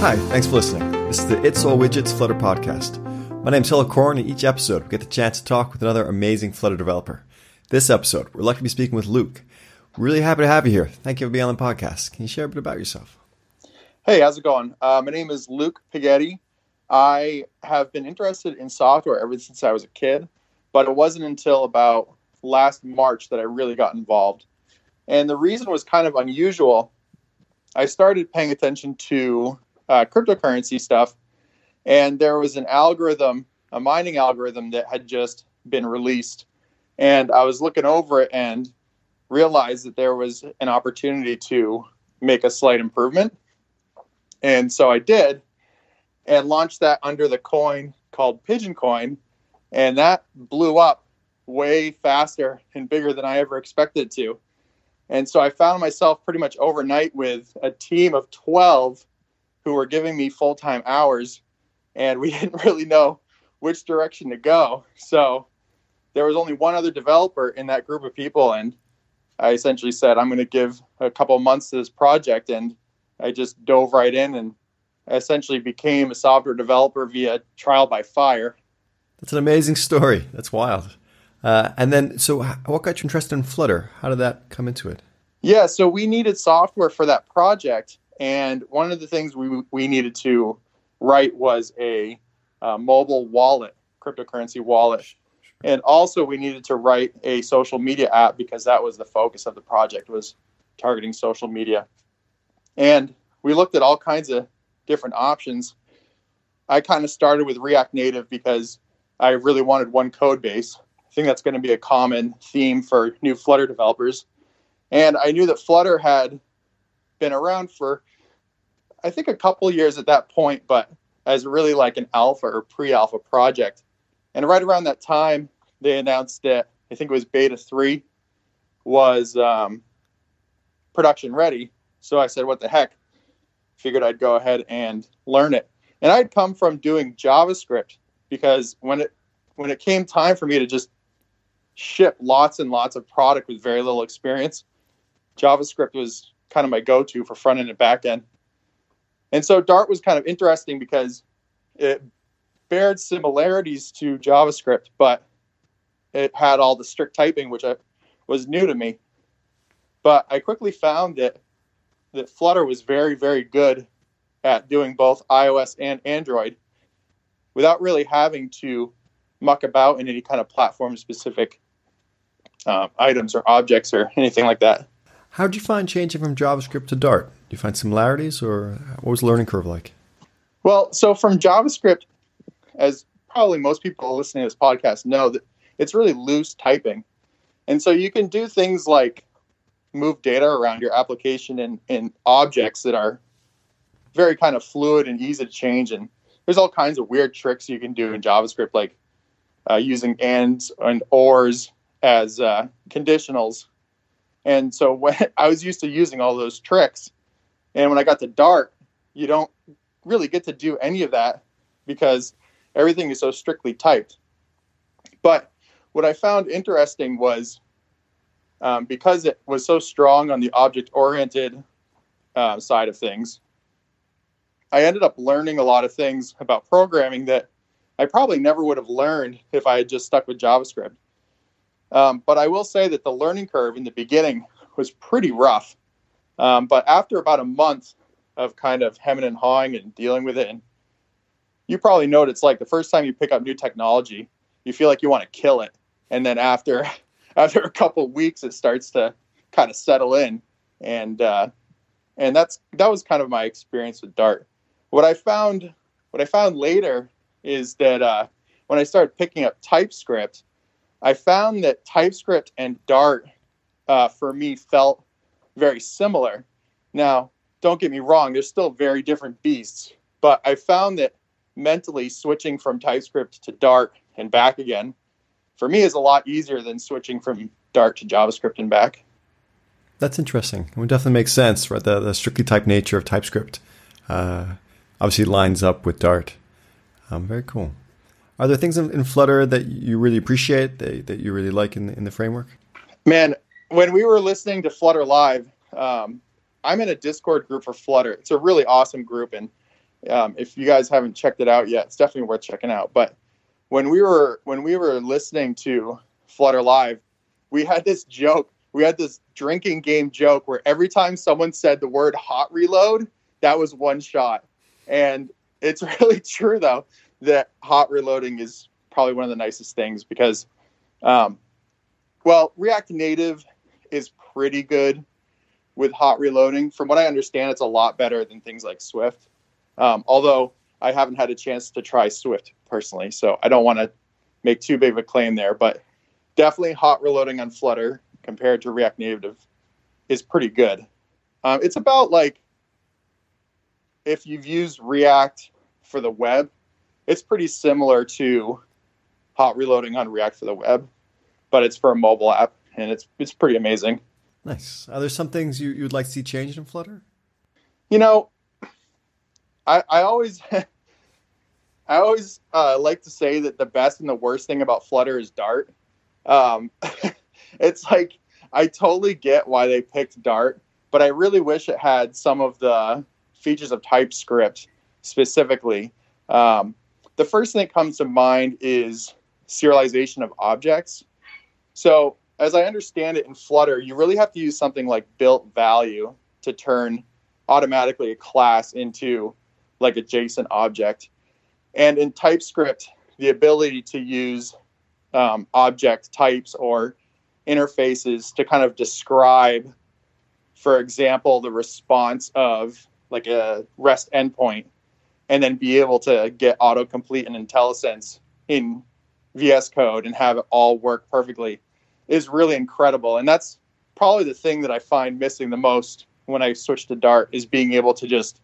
Hi, thanks for listening. This is the It's All Widgets Flutter podcast. My name is Hillel Coren, and each episode we get the chance to talk with another amazing Flutter developer. This episode, we're lucky to be speaking with Luke. Really happy to have you here. Thank you for being on the podcast. Can you share a bit about yourself? Hey, how's it going? Uh, my name is Luke Pighetti. I have been interested in software ever since I was a kid, but it wasn't until about last March that I really got involved. And the reason was kind of unusual. I started paying attention to uh, cryptocurrency stuff, and there was an algorithm, a mining algorithm that had just been released. And I was looking over it and realized that there was an opportunity to make a slight improvement. And so I did and launched that under the coin called Pigeon Coin. And that blew up way faster and bigger than I ever expected to. And so I found myself pretty much overnight with a team of 12 who were giving me full time hours, and we didn't really know which direction to go. So there was only one other developer in that group of people, and I essentially said, I'm going to give a couple months to this project. And I just dove right in and essentially became a software developer via trial by fire. That's an amazing story. That's wild. Uh, and then, so what got you interested in Flutter? How did that come into it? Yeah, so we needed software for that project, and one of the things we we needed to write was a uh, mobile wallet, cryptocurrency wallet, and also we needed to write a social media app because that was the focus of the project was targeting social media, and we looked at all kinds of different options. I kind of started with React Native because I really wanted one code base I think that's going to be a common theme for new Flutter developers. And I knew that Flutter had been around for, I think, a couple years at that point, but as really like an alpha or pre alpha project. And right around that time, they announced that I think it was beta three was um, production ready. So I said, what the heck? Figured I'd go ahead and learn it. And I'd come from doing JavaScript because when it when it came time for me to just ship lots and lots of product with very little experience, JavaScript was kind of my go-to for front end and back end. And so Dart was kind of interesting because it bared similarities to JavaScript, but it had all the strict typing, which I, was new to me. But I quickly found that that Flutter was very, very good at doing both iOS and Android without really having to muck about in any kind of platform specific uh, items or objects or anything like that. How did you find changing from JavaScript to Dart? Do you find similarities, or what was the learning curve like? Well, so from JavaScript, as probably most people listening to this podcast know, that it's really loose typing, and so you can do things like move data around your application in, in objects that are very kind of fluid and easy to change. And there's all kinds of weird tricks you can do in JavaScript, like uh, using ands and ors as uh, conditionals. And so when I was used to using all those tricks, and when I got to Dart, you don't really get to do any of that because everything is so strictly typed. But what I found interesting was um, because it was so strong on the object oriented uh, side of things, I ended up learning a lot of things about programming that I probably never would have learned if I had just stuck with JavaScript. Um, but I will say that the learning curve in the beginning was pretty rough. Um, but after about a month of kind of hemming and hawing and dealing with it, and you probably know what it's like the first time you pick up new technology, you feel like you want to kill it, and then after after a couple weeks, it starts to kind of settle in, and uh, and that's that was kind of my experience with Dart. What I found what I found later is that uh, when I started picking up TypeScript, I found that TypeScript and Dart uh, for me felt very similar. Now, don't get me wrong, they're still very different beasts, but I found that mentally switching from TypeScript to Dart and back again for me is a lot easier than switching from Dart to JavaScript and back. That's interesting. It definitely make sense, right? The, the strictly typed nature of TypeScript uh, obviously lines up with Dart. Um, very cool. Are there things in, in Flutter that you really appreciate that, that you really like in the, in the framework? Man, when we were listening to Flutter Live, um, I'm in a Discord group for Flutter. It's a really awesome group, and Um, if you guys haven't checked it out yet, it's definitely worth checking out. But when we were when we were listening to Flutter Live, we had this joke. We had this drinking game joke where every time someone said the word hot reload, that was one shot. And it's really true though that hot reloading is probably one of the nicest things because um, well, React Native is pretty good with hot reloading. From what I understand, it's a lot better than things like Swift. Um, although I haven't had a chance to try Swift personally, so I don't want to make too big of a claim there. But definitely, hot reloading on Flutter compared to React Native is pretty good. Um, it's about like if you've used React for the web, it's pretty similar to hot reloading on React for the web, but it's for a mobile app, and it's it's pretty amazing. Nice. Are there some things you, you'd like to see changed in Flutter? You know, I I always I always uh, like to say that the best and the worst thing about Flutter is Dart. Um, it's like I totally get why they picked Dart, but I really wish it had some of the features of TypeScript specifically. Um, the first thing that comes to mind is serialization of objects. So, as I understand it in Flutter, you really have to use something like built value to turn automatically a class into like a JSON object. And in TypeScript, the ability to use um, object types or interfaces to kind of describe, for example, the response of like a REST endpoint, and then be able to get autocomplete and IntelliSense in VS Code and have it all work perfectly is really incredible. And that's probably the thing that I find missing the most when I switch to Dart is being able to just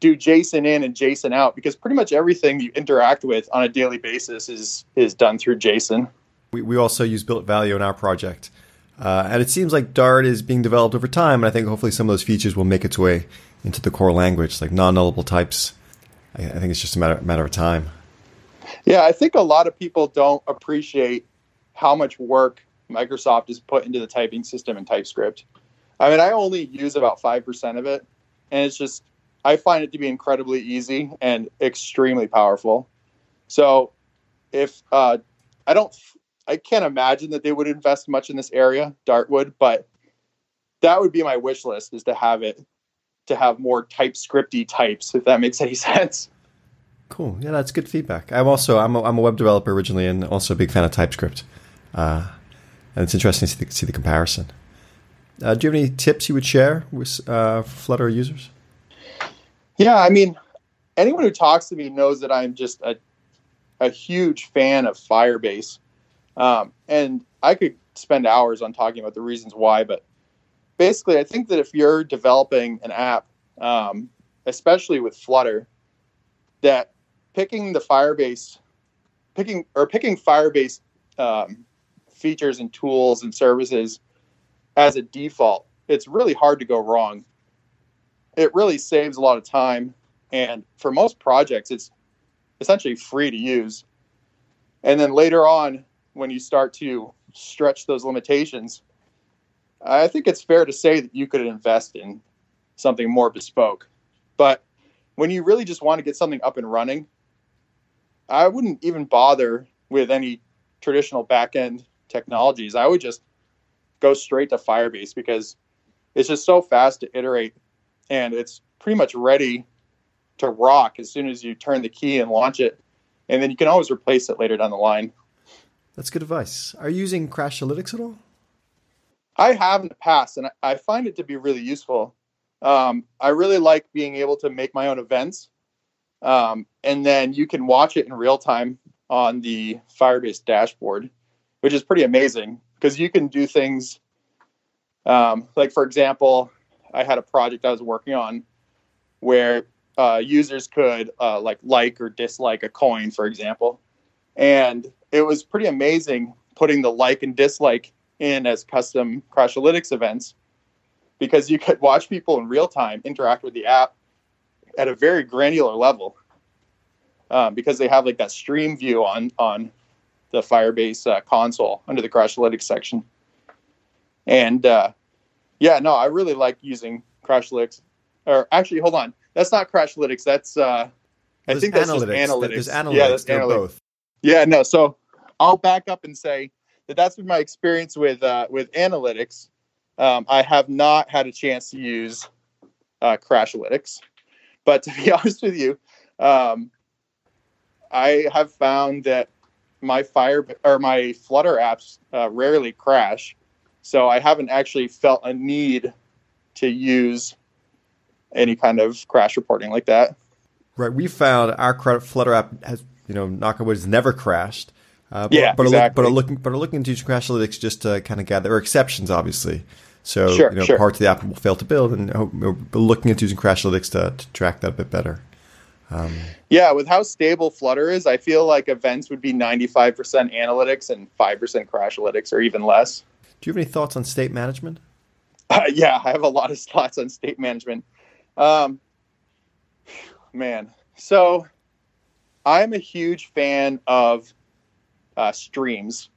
do JSON in and JSON out because pretty much everything you interact with on a daily basis is is done through JSON. We, we also use built value in our project. Uh, and it seems like Dart is being developed over time, and I think hopefully some of those features will make its way into the core language, like non-nullable types. I, I think it's just a matter, matter of time. Yeah, I think a lot of people don't appreciate how much work Microsoft has put into the typing system in TypeScript. I mean, I only use about 5% of it, and it's just, I find it to be incredibly easy and extremely powerful. So, if uh, I don't, I can't imagine that they would invest much in this area, Dartwood, but that would be my wish list is to have it, to have more TypeScripty types, if that makes any sense. Cool. Yeah, that's good feedback. I'm also I'm a, I'm a web developer originally, and also a big fan of TypeScript. Uh, and it's interesting to see the, see the comparison. Uh, do you have any tips you would share with uh, Flutter users? Yeah, I mean, anyone who talks to me knows that I'm just a a huge fan of Firebase, um, and I could spend hours on talking about the reasons why. But basically, I think that if you're developing an app, um, especially with Flutter, that picking the Firebase, picking or picking Firebase um, features and tools and services as a default, it's really hard to go wrong. It really saves a lot of time. And for most projects, it's essentially free to use. And then later on, when you start to stretch those limitations, I think it's fair to say that you could invest in something more bespoke. But when you really just want to get something up and running, I wouldn't even bother with any traditional backend technologies, I would just go straight to Firebase because it's just so fast to iterate and it's pretty much ready to rock as soon as you turn the key and launch it. And then you can always replace it later down the line. That's good advice. Are you using Crashlytics at all? I have in the past, and I find it to be really useful. Um, I really like being able to make my own events, um, and then you can watch it in real time on the Firebase dashboard which is pretty amazing because you can do things um, like, for example, I had a project I was working on where uh, users could uh, like like or dislike a coin, for example, and it was pretty amazing putting the like and dislike in as custom Crashlytics events because you could watch people in real time interact with the app at a very granular level um, because they have like that stream view on on the Firebase uh, console under the Crashlytics section. And uh, yeah, no, I really like using Crashlytics. Or actually, hold on. that's not Crashlytics. That's uh, I think that's analytics. just analytics. Analytics. Yeah, that's They're analytics. both. Yeah, no. So I'll back up and say that that's been my experience with uh, with analytics. Um, I have not had a chance to use uh, Crashlytics, but to be honest with you, um, I have found that my Fire or my Flutter apps uh, rarely crash, so I haven't actually felt a need to use any kind of crash reporting like that. Right. We found our Flutter app has, you know, knock on wood, has never crashed. Uh, but, Yeah, but, are look- exactly. but are looking, but are looking into using analytics just to kind of gather are exceptions, obviously. So Sure, you know, sure. parts of the app will fail to build, and uh, we're looking into using Crashlytics to, to track that a bit better. Um, Yeah, with how stable Flutter is, I feel like events would be 95% analytics and 5% crashlytics or even less. do you have any thoughts on state management? Uh, yeah, I have a lot of thoughts on state management. Um, man, so I'm a huge fan of uh, streams,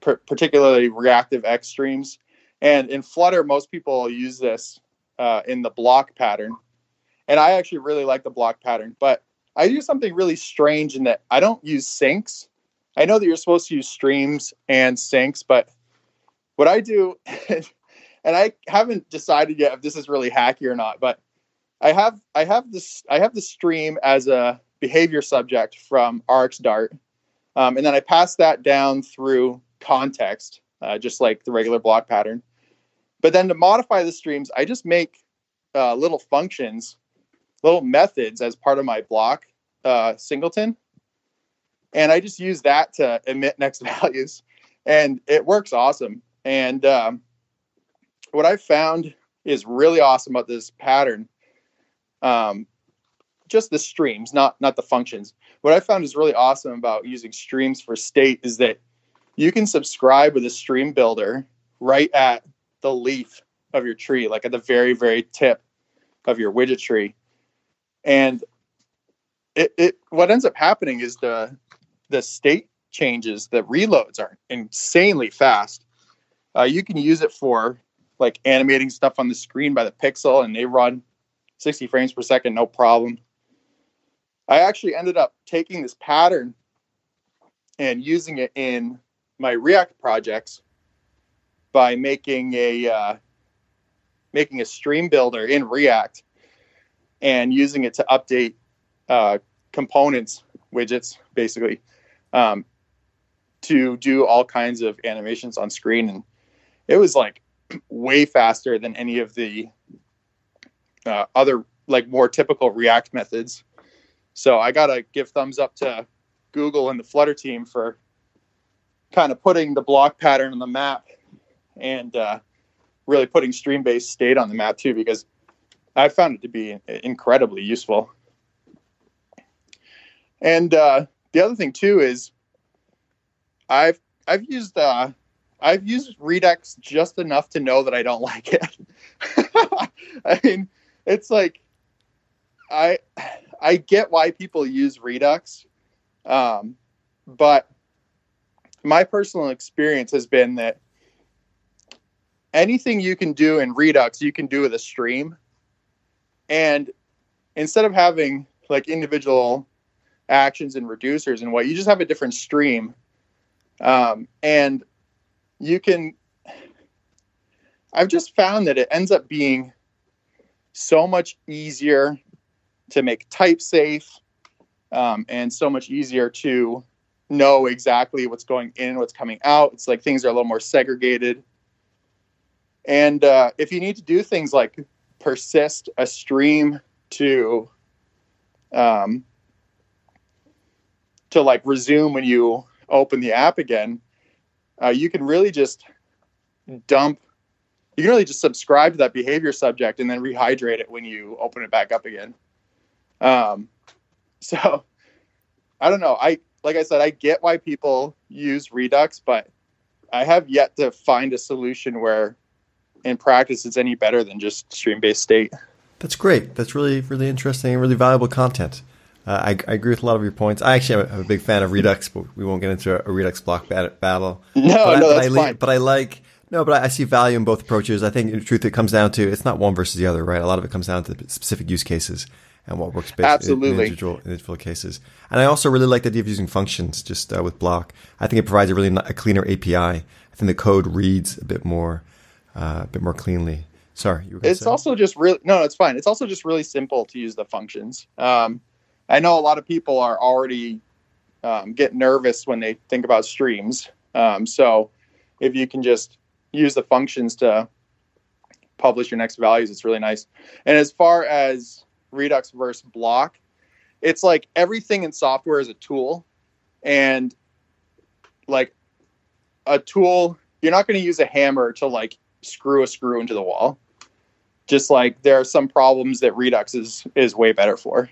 particularly ReactiveX streams. And in Flutter, most people use this uh, in the BLoC pattern. And I actually really like the BLoC pattern, but I do something really strange in that I don't use sinks. I know that you're supposed to use streams and sinks, but what I do, and I haven't decided yet if this is really hacky or not, but I have I have this I have the stream as a behavior subject from RxDart, um, and then I pass that down through context, uh, just like the regular BLoC pattern. But then to modify the streams, I just make uh, little functions, little methods as part of my BLoC uh, singleton, and I just use that to emit next values, and it works awesome. And um, what I've found is really awesome about this pattern, um, just the streams, not not the functions. What I found is really awesome about using streams for state is that you can subscribe with a stream builder right at the leaf of your tree, like at the very very tip of your widget tree, and it, it what ends up happening is the the state changes, the reloads are insanely fast. Uh, you can use it for like animating stuff on the screen by the pixel, and they run 60 frames per second, no problem. I actually ended up taking this pattern and using it in my React projects by making a uh, making a stream builder in React and using it to update uh, components widgets, basically, um, to do all kinds of animations on screen. And it was like way faster than any of the uh, other like more typical react methods so i gotta give thumbs up to google and the flutter team for kind of putting the BLoC pattern on the map and uh, really putting stream based state on the map too because i found it to be incredibly useful and uh, the other thing too is i've i've used uh, I've used Redux just enough to know that I don't like it. I mean, it's like I I get why people use Redux, um, but my personal experience has been that anything you can do in Redux, you can do with a stream, and instead of having like individual actions and reducers and what, you just have a different stream, um, and you can i've just found that it ends up being so much easier to make type safe um, and so much easier to know exactly what's going in and what's coming out. It's like things are a little more segregated. And uh, if you need to do things like persist a stream to um, to like resume when you open the app again uh, you can really just dump you can really just subscribe to that behavior subject and then rehydrate it when you open it back up again um, so i don't know i like i said i get why people use redux but i have yet to find a solution where in practice it's any better than just stream based state That's great. That's really, really interesting and really valuable content. Uh, I, I agree with a lot of your points. I actually am a, I'm a big fan of Redux, but we won't get into a, a Redux BLoC bat- battle. no but I, no but that's I, fine But I like no, but I, I see value in both approaches. I think in truth it comes down to it's not one versus the other, right? A lot of it comes down to specific use cases, and what works best Absolutely. in individual, individual cases. And I also really like the idea of using functions just uh, with BLoC. I think it provides a really a cleaner API. I think the code reads a bit more, uh, a bit more cleanly. Sorry, you it's say? also just really no, it's fine. It's also just really simple to use the functions. Um, I know a lot of people are already um, get nervous when they think about streams. Um, so if you can just use the functions to publish your next values, it's really nice. And as far as Redux versus BLoC, it's like everything in software is a tool. And like a tool, you're not going to use a hammer to like screw a screw into the wall. Just like there are some problems that Redux is is way better for.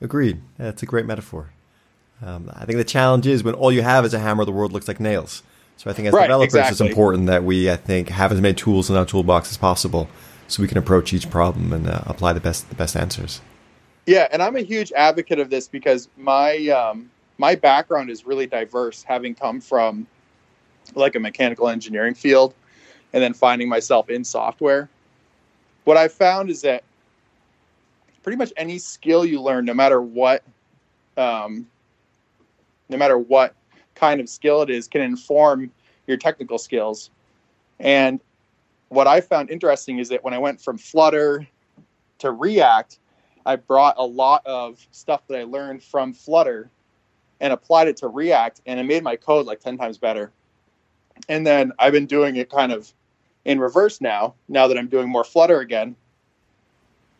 Agreed. That's a great metaphor. Um, I think the challenge is when all you have is a hammer, the world looks like nails. So I think as right, developers, exactly. it's important that we, I think, have as many tools in our toolbox as possible, so we can approach each problem and uh, apply the best the best answers. Yeah, and I'm a huge advocate of this because my um, my background is really diverse, having come from like a mechanical engineering field, and then finding myself in software. What I've found is that pretty much any skill you learn, no matter what um, no matter what kind of skill it is, can inform your technical skills. And what I found interesting is that when I went from Flutter to React, I brought a lot of stuff that I learned from Flutter and applied it to React, and it made my code like 10 times better. And then I've been doing it kind of in reverse now. Now that I'm doing more Flutter again,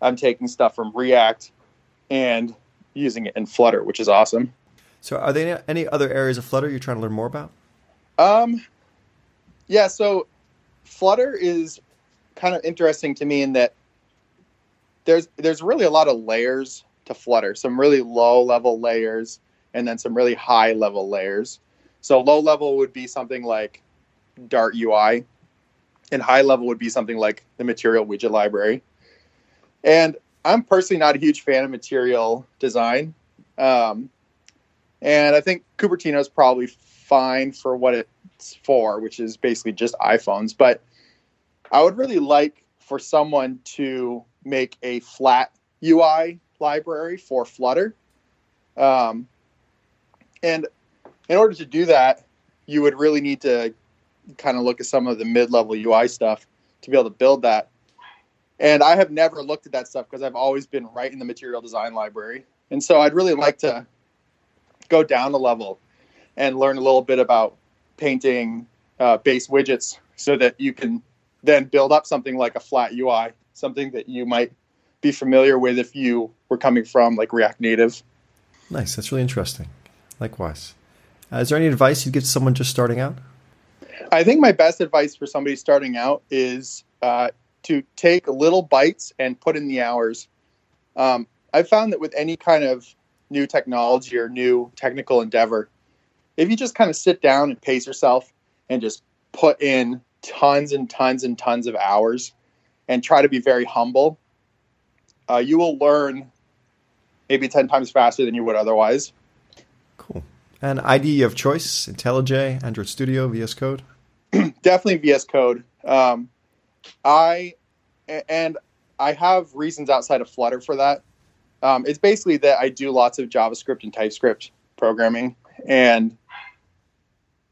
I'm taking stuff from React and using it in Flutter, which is awesome. So, are there any other areas of Flutter you're trying to learn more about? Um, yeah. So, Flutter is kind of interesting to me in that there's there's really a lot of layers to Flutter. Some really low level layers, and then some really high level layers. So, low level would be something like Dart UI, and high level would be something like the Material Widget Library. And I'm personally not a huge fan of material design. Um, and I think Cupertino is probably fine for what it's for, which is basically just iPhones. But I would really like for someone to make a flat UI library for Flutter. Um, and in order to do that, you would really need to kind of look at some of the mid level UI stuff to be able to build that. And I have never looked at that stuff because I've always been right in the material design library. And so I'd really like to go down a level and learn a little bit about painting uh, base widgets so that you can then build up something like a flat UI, something that you might be familiar with if you were coming from like React Native. Nice. That's really interesting. Likewise. Uh, is there any advice you'd give to someone just starting out? I think my best advice for somebody starting out is uh, to take little bites and put in the hours. Um, I've found that with any kind of new technology or new technical endeavor, if you just kind of sit down and pace yourself and just put in tons and tons and tons of hours and try to be very humble, uh, you will learn maybe 10 times faster than you would otherwise. Cool. And IDE of choice, IntelliJ, Android Studio, VS Code? Definitely VS Code. Um, I and I have reasons outside of Flutter for that. Um, it's basically that I do lots of JavaScript and TypeScript programming, and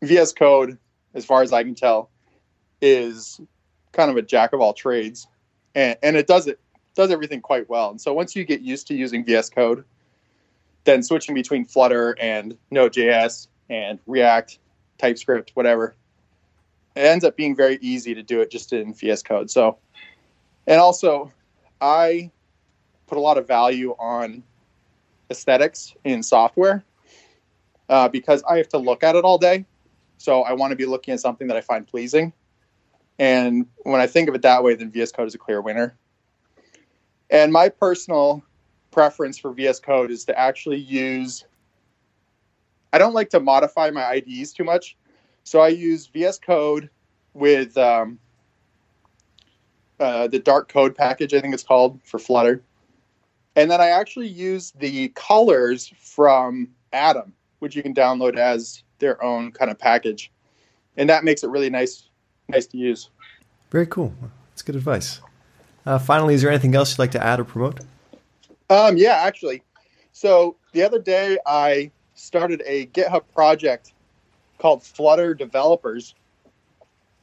VS Code, as far as I can tell, is kind of a jack of all trades, and, and it does it does everything quite well. And so once you get used to using VS Code, then switching between Flutter and Node.js and React, TypeScript, whatever, it ends up being very easy to do it just in VS Code. So, and also, I put a lot of value on aesthetics in software uh, because I have to look at it all day. So I want to be looking at something that I find pleasing. And when I think of it that way, then VS Code is a clear winner. And my personal preference for VS Code is to actually use. I don't like to modify my IDEs too much, so I use VS Code with um, uh, the Dart Code package, I think it's called for Flutter, and then I actually use the colors from Atom, which you can download as their own kind of package. And that makes it really nice nice to use. Very cool. That's good advice. Uh, finally, is there anything else you'd like to add or promote? Um, yeah, actually. So the other day I started a GitHub project called Flutter Developers.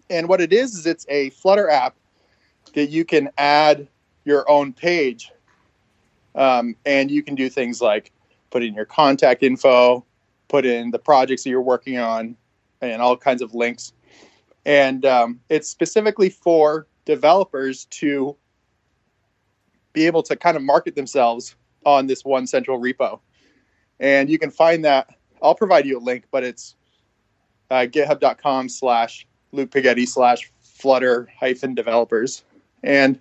And what it is is it's a Flutter app that you can add your own page. Um, and you can do things like put in your contact info, put in the projects that you're working on, and all kinds of links. And um, it's specifically for developers to be able to kind of market themselves on this one central repo. And you can find that. I'll provide you a link, but it's uh, github.com slash Luke Pighetti slash flutter hyphen developers. And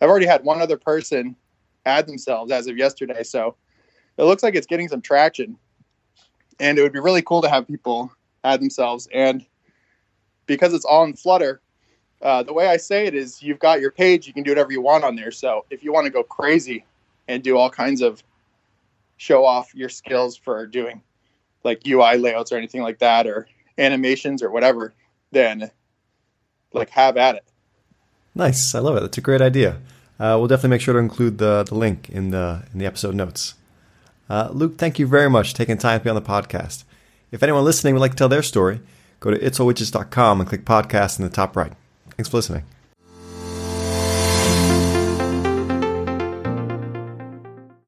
I've already had one other person add themselves as of yesterday. So it looks like it's getting some traction. And it would be really cool to have people add themselves. And because it's all in Flutter, uh, the way I say it is you've got your page, you can do whatever you want on there. So if you want to go crazy and do all kinds of show off your skills for doing like UI layouts or anything like that, or animations or whatever, then like have at it. Nice, I love it. That's a great idea. Uh, we'll definitely make sure to include the, the link in the in the episode notes. Uh, Luke, thank you very much for taking time to be on the podcast. If anyone listening would like to tell their story, go to itsallwidgets.com and click podcast in the top right. Thanks for listening.